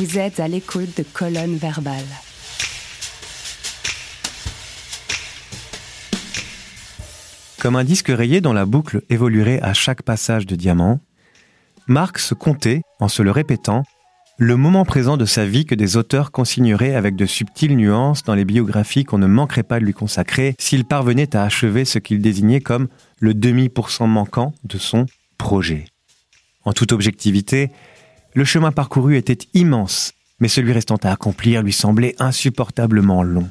Vous êtes à l'écoute de colonnes verbales. Comme un disque rayé dont la boucle évoluerait à chaque passage de diamant, Marc se comptait, en se le répétant, le moment présent de sa vie que des auteurs consigneraient avec de subtiles nuances dans les biographies qu'on ne manquerait pas de lui consacrer s'il parvenait à achever ce qu'il désignait comme le demi pour cent manquant de son projet. En toute objectivité, le chemin parcouru était immense, mais celui restant à accomplir lui semblait insupportablement long.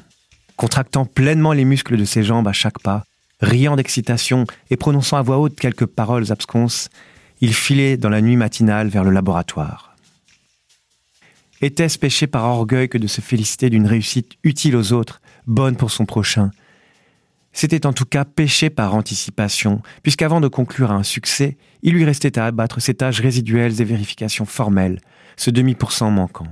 Contractant pleinement les muscles de ses jambes à chaque pas, riant d'excitation et prononçant à voix haute quelques paroles absconses, il filait dans la nuit matinale vers le laboratoire. Était-ce péché par orgueil que de se féliciter d'une réussite utile aux autres, bonne pour son prochain C'était en tout cas péché par anticipation, puisqu'avant de conclure à un succès, il lui restait à abattre ces tâches résiduelles et vérifications formelles, ce demi pour cent manquant.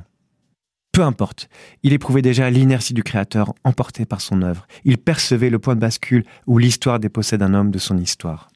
Peu importe, il éprouvait déjà l'inertie du créateur emporté par son œuvre. Il percevait le point de bascule où l'histoire dépossède un homme de son histoire.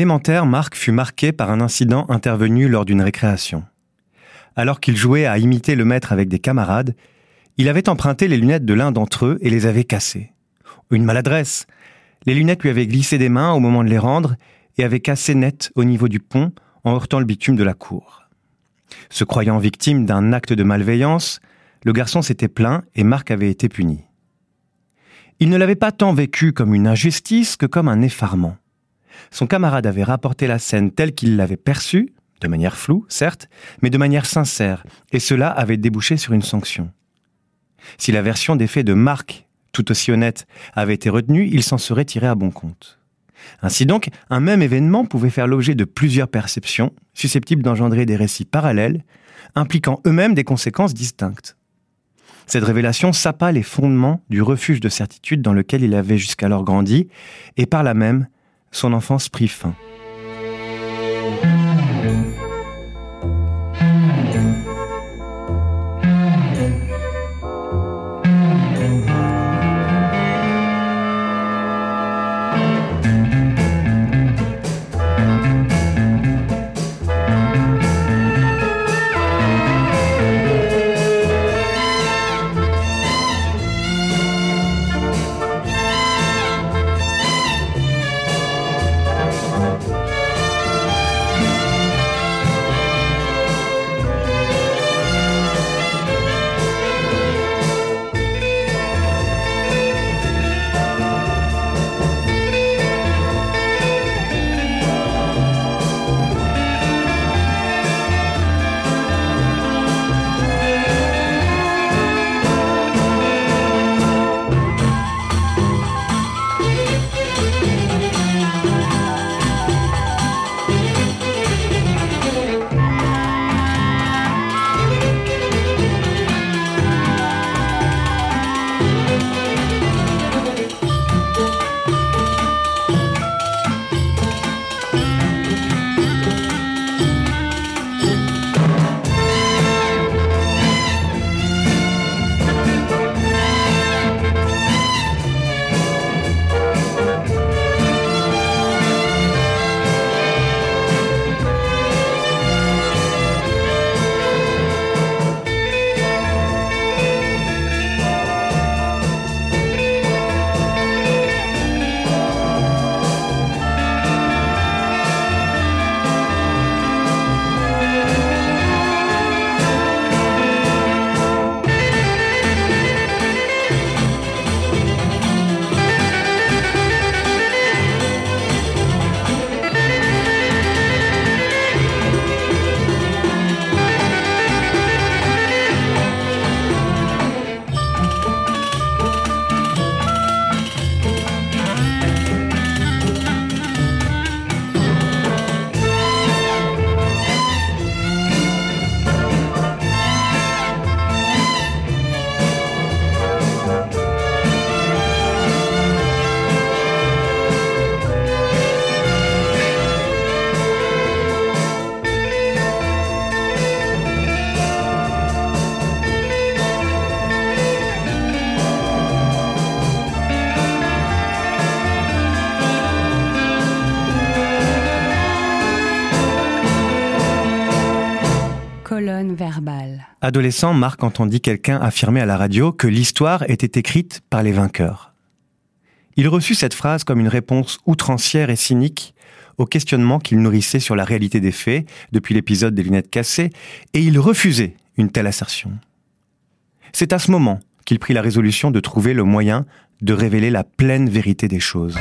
Élémentaire, Marc fut marqué par un incident intervenu lors d'une récréation. Alors qu'il jouait à imiter le maître avec des camarades, il avait emprunté les lunettes de l'un d'entre eux et les avait cassées. Une maladresse. Les lunettes lui avaient glissé des mains au moment de les rendre et avaient cassé net au niveau du pont en heurtant le bitume de la cour. Se croyant victime d'un acte de malveillance, le garçon s'était plaint et Marc avait été puni. Il ne l'avait pas tant vécu comme une injustice que comme un effarement. Son camarade avait rapporté la scène telle qu'il l'avait perçue, de manière floue, certes, mais de manière sincère, et cela avait débouché sur une sanction. Si la version des faits de Marc tout aussi honnête, avait été retenu, il s'en serait tiré à bon compte. Ainsi donc, un même événement pouvait faire l'objet de plusieurs perceptions, susceptibles d'engendrer des récits parallèles, impliquant eux-mêmes des conséquences distinctes. Cette révélation sapa les fondements du refuge de certitude dans lequel il avait jusqu'alors grandi, et par là même, son enfance prit fin. Adolescent, Marc entendit quelqu'un affirmer à la radio que l'histoire était écrite par les vainqueurs. Il reçut cette phrase comme une réponse outrancière et cynique au questionnement qu'il nourrissait sur la réalité des faits depuis l'épisode des lunettes cassées, et il refusait une telle assertion. C'est à ce moment qu'il prit la résolution de trouver le moyen de révéler la pleine vérité des choses.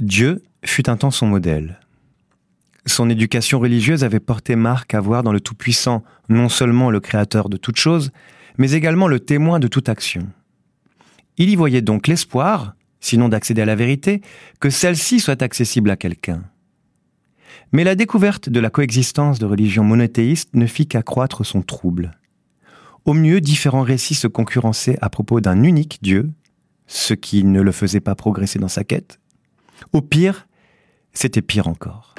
Dieu fut un temps son modèle. Son éducation religieuse avait porté Marc à voir dans le Tout-Puissant non seulement le créateur de toute chose, mais également le témoin de toute action. Il y voyait donc l'espoir, sinon d'accéder à la vérité, que celle-ci soit accessible à quelqu'un. Mais la découverte de la coexistence de religions monothéistes ne fit qu'accroître son trouble. Au mieux, différents récits se concurrençaient à propos d'un unique Dieu, ce qui ne le faisait pas progresser dans sa quête. Au pire, c'était pire encore.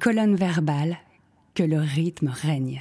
Colonne verbale, que le rythme règne.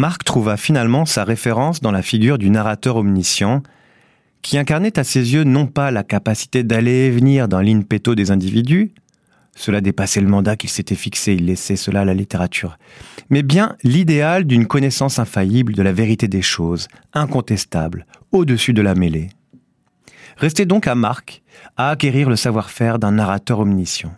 Marc trouva finalement sa référence dans la figure du narrateur omniscient, qui incarnait à ses yeux non pas la capacité d'aller et venir dans l'inpeto des individus, cela dépassait le mandat qu'il s'était fixé, il laissait cela à la littérature, mais bien l'idéal d'une connaissance infaillible de la vérité des choses, incontestable, au-dessus de la mêlée. Restait donc à Marc à acquérir le savoir-faire d'un narrateur omniscient.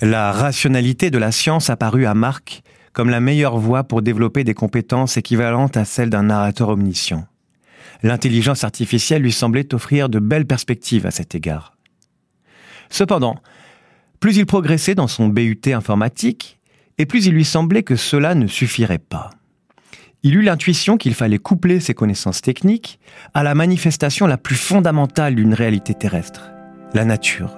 La rationalité de la science apparut à Marc comme la meilleure voie pour développer des compétences équivalentes à celles d'un narrateur omniscient. L'intelligence artificielle lui semblait offrir de belles perspectives à cet égard. Cependant, plus il progressait dans son BUT informatique, et plus il lui semblait que cela ne suffirait pas. Il eut l'intuition qu'il fallait coupler ses connaissances techniques à la manifestation la plus fondamentale d'une réalité terrestre, la nature.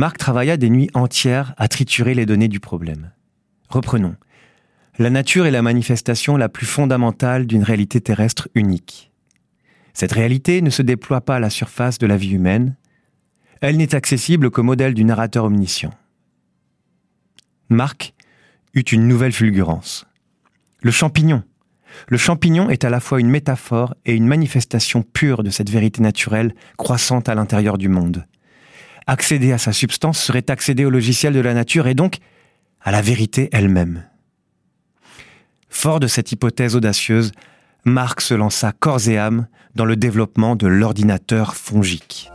Marc travailla des nuits entières à triturer les données du problème. Reprenons. La nature est la manifestation la plus fondamentale d'une réalité terrestre unique. Cette réalité ne se déploie pas à la surface de la vie humaine, elle n'est accessible qu'au modèle du narrateur omniscient. Marc eut une nouvelle fulgurance. Le champignon. Le champignon est à la fois une métaphore et une manifestation pure de cette vérité naturelle croissante à l'intérieur du monde accéder à sa substance serait accéder au logiciel de la nature et donc à la vérité elle-même. Fort de cette hypothèse audacieuse, Marx se lança corps et âme dans le développement de l'ordinateur fongique.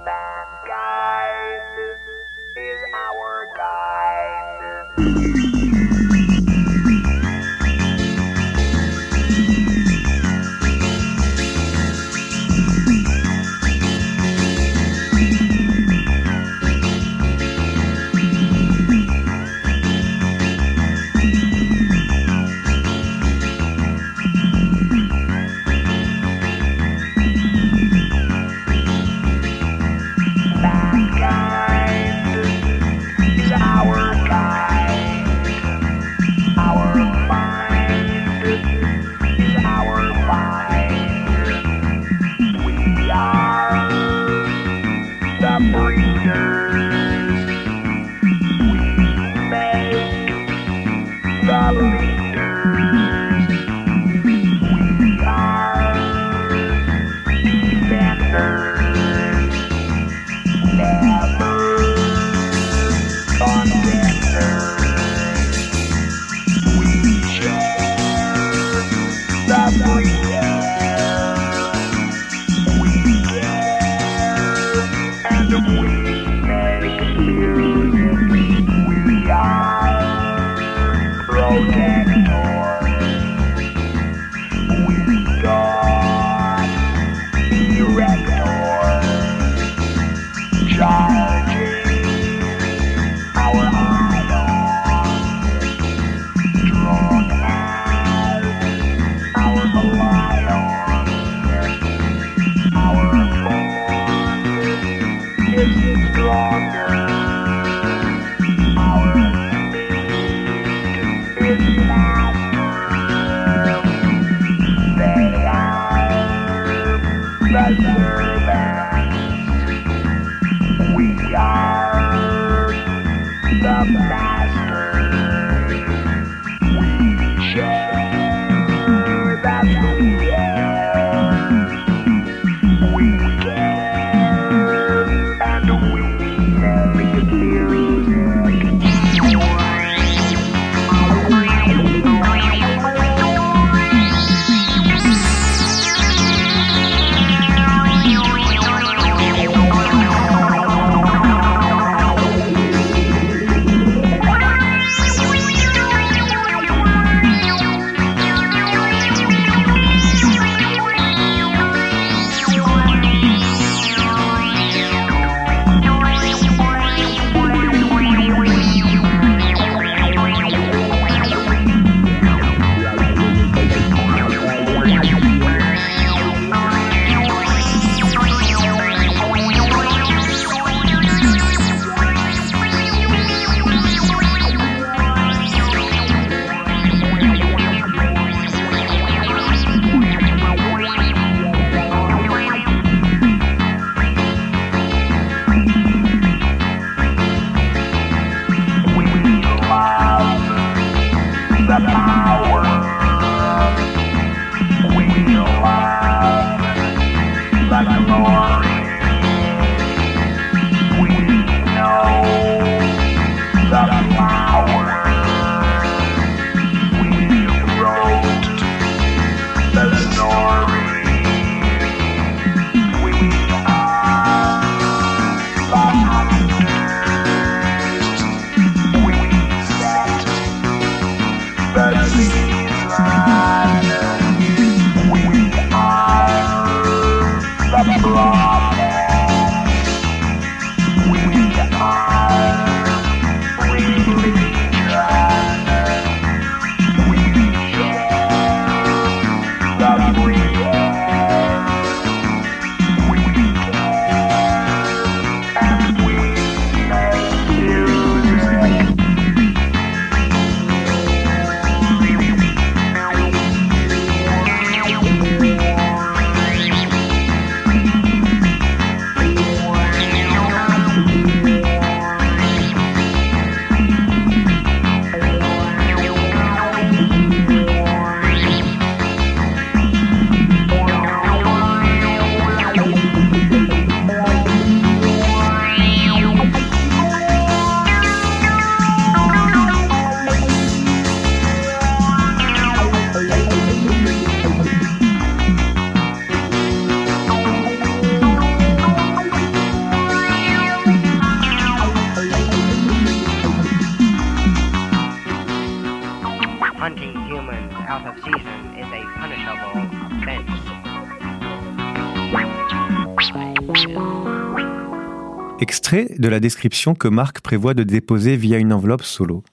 De la description que Marc prévoit de déposer via une enveloppe solo.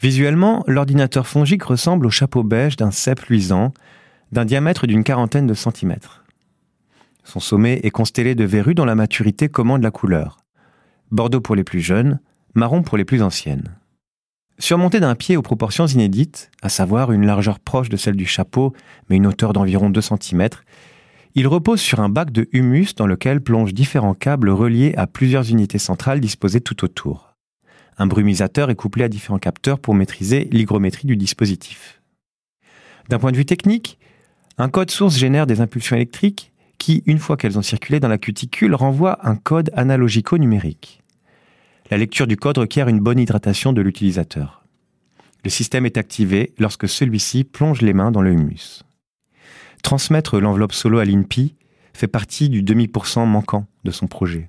Visuellement, l'ordinateur fongique ressemble au chapeau beige d'un cep luisant d'un diamètre d'une quarantaine de centimètres. Son sommet est constellé de verrues dont la maturité commande la couleur. Bordeaux pour les plus jeunes, marron pour les plus anciennes. Surmonté d'un pied aux proportions inédites, à savoir une largeur proche de celle du chapeau, mais une hauteur d'environ 2 cm, il repose sur un bac de humus dans lequel plongent différents câbles reliés à plusieurs unités centrales disposées tout autour. Un brumisateur est couplé à différents capteurs pour maîtriser l'hygrométrie du dispositif. D'un point de vue technique, un code source génère des impulsions électriques qui, une fois qu'elles ont circulé dans la cuticule, renvoient un code analogico-numérique. La lecture du code requiert une bonne hydratation de l'utilisateur. Le système est activé lorsque celui-ci plonge les mains dans le humus. Transmettre l'enveloppe solo à l'INPI fait partie du demi pour cent manquant de son projet.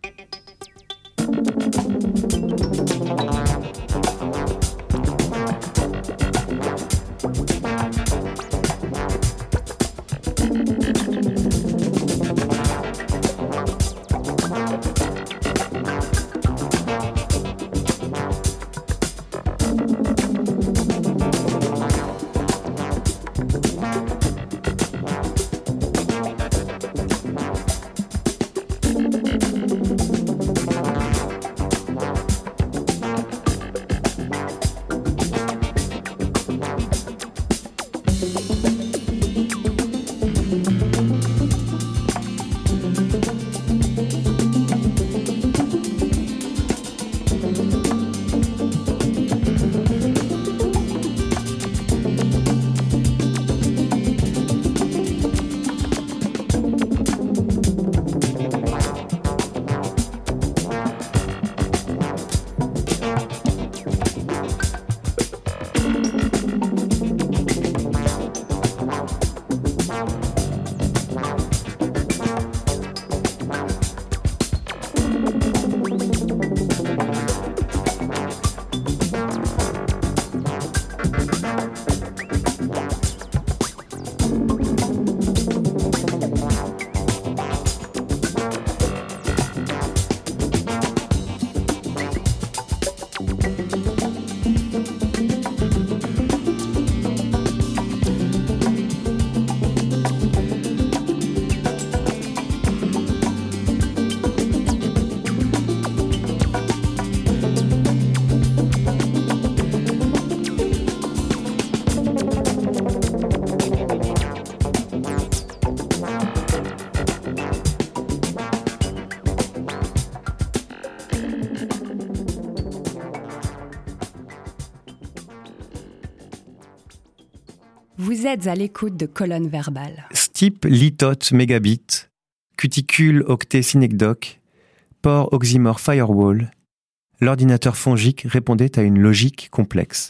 Vous êtes à l'écoute de colonnes verbales. Stip litote mégabit, cuticule octet synecdoc, port oxymore firewall. L'ordinateur fongique répondait à une logique complexe.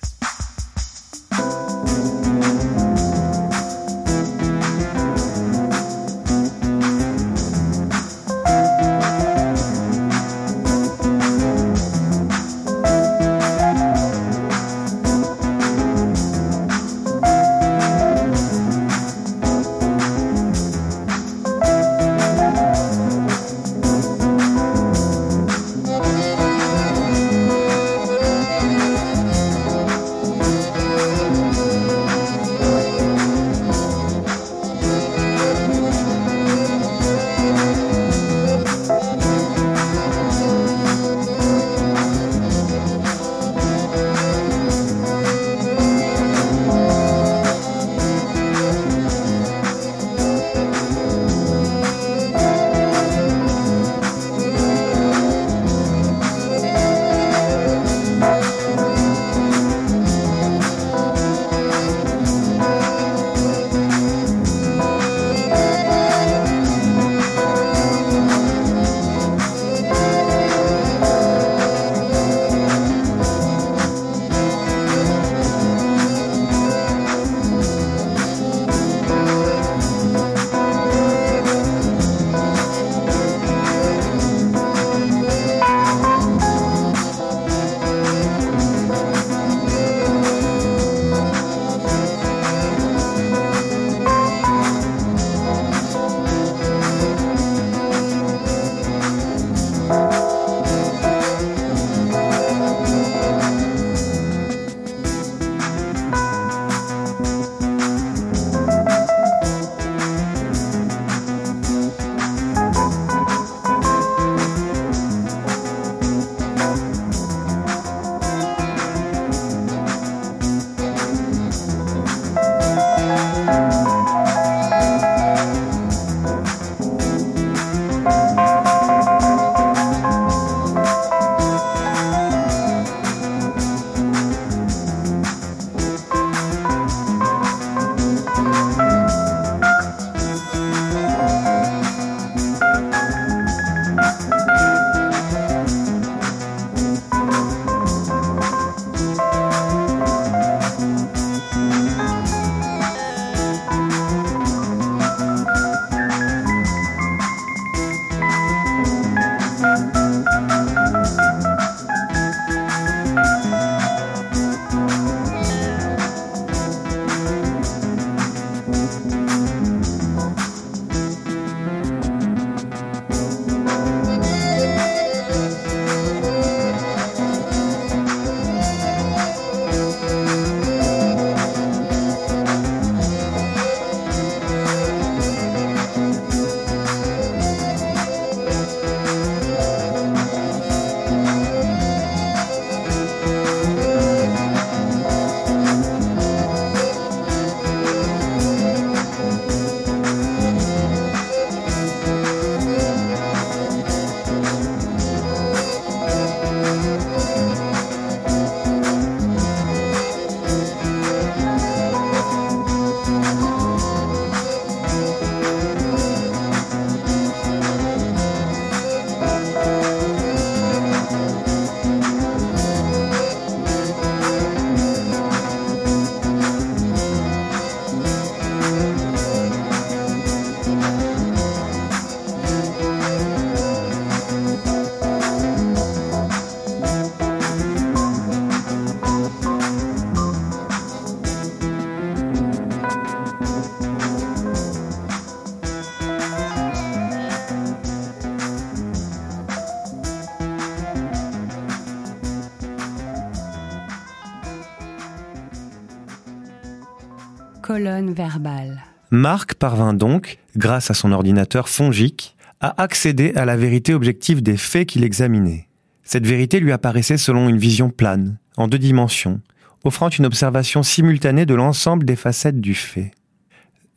Marc parvint donc, grâce à son ordinateur fongique, à accéder à la vérité objective des faits qu'il examinait. Cette vérité lui apparaissait selon une vision plane, en deux dimensions, offrant une observation simultanée de l'ensemble des facettes du fait.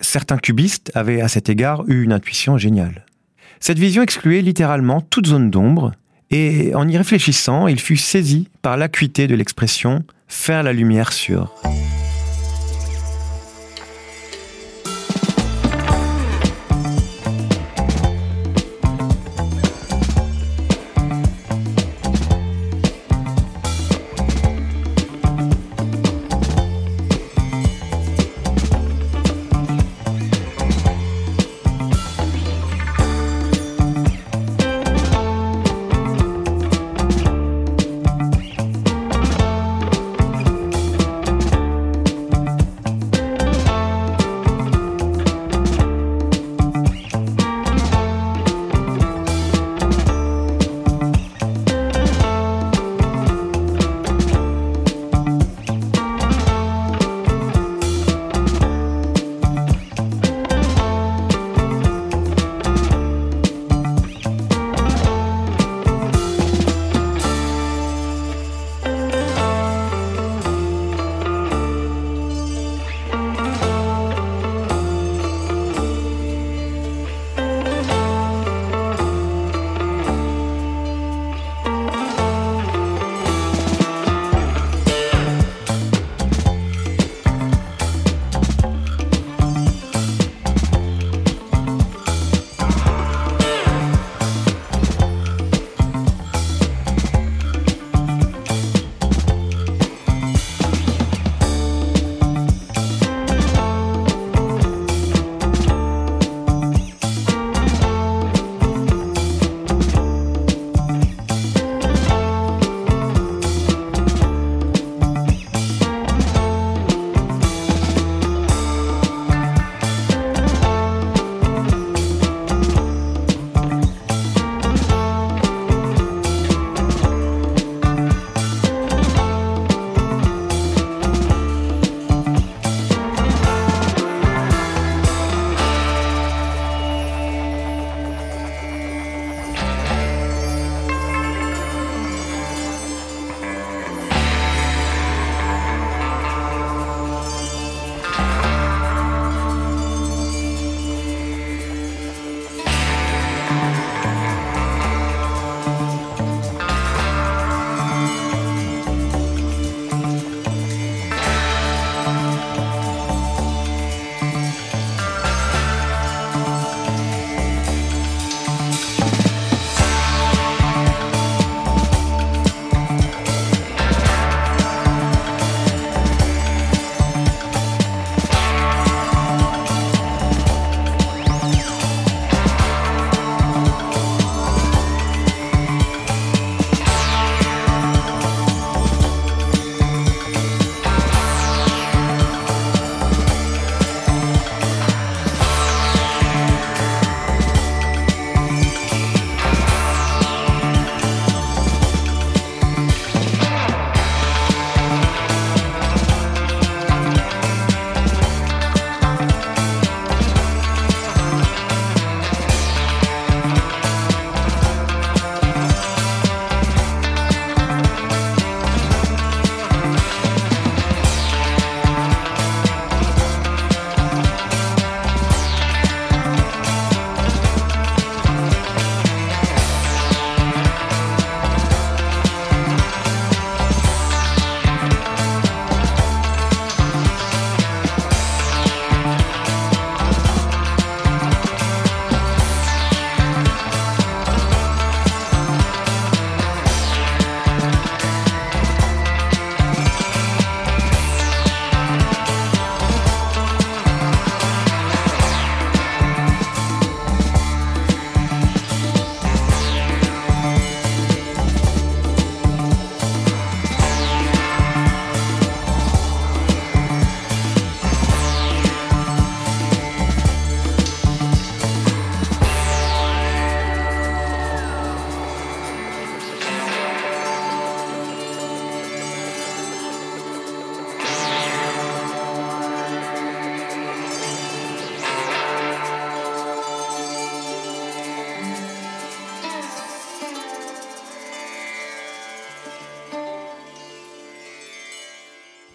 Certains cubistes avaient à cet égard eu une intuition géniale. Cette vision excluait littéralement toute zone d'ombre, et en y réfléchissant, il fut saisi par l'acuité de l'expression faire la lumière sur.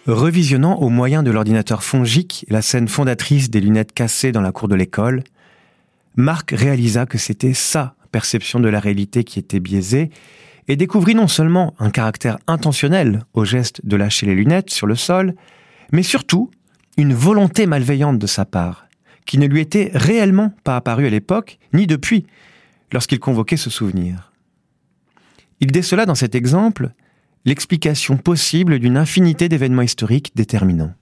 Revisionnant au moyen de l'ordinateur fongique la scène fondatrice des lunettes cassées dans la cour de l'école, Marc réalisa que c'était sa perception de la réalité qui était biaisée et découvrit non seulement un caractère intentionnel au geste de lâcher les lunettes sur le sol, mais surtout une volonté malveillante de sa part, qui ne lui était réellement pas apparue à l'époque, ni depuis, lorsqu'il convoquait ce souvenir. Il décela dans cet exemple l'explication possible d'une infinité d'événements historiques déterminants.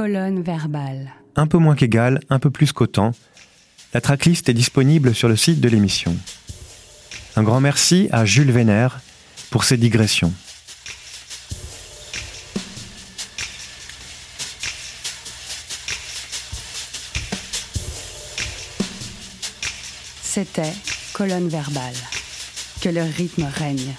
Colonne verbale. Un peu moins qu'égal, un peu plus qu'autant. La tracklist est disponible sur le site de l'émission. Un grand merci à Jules Vénère pour ses digressions. C'était colonne verbale. Que le rythme règne.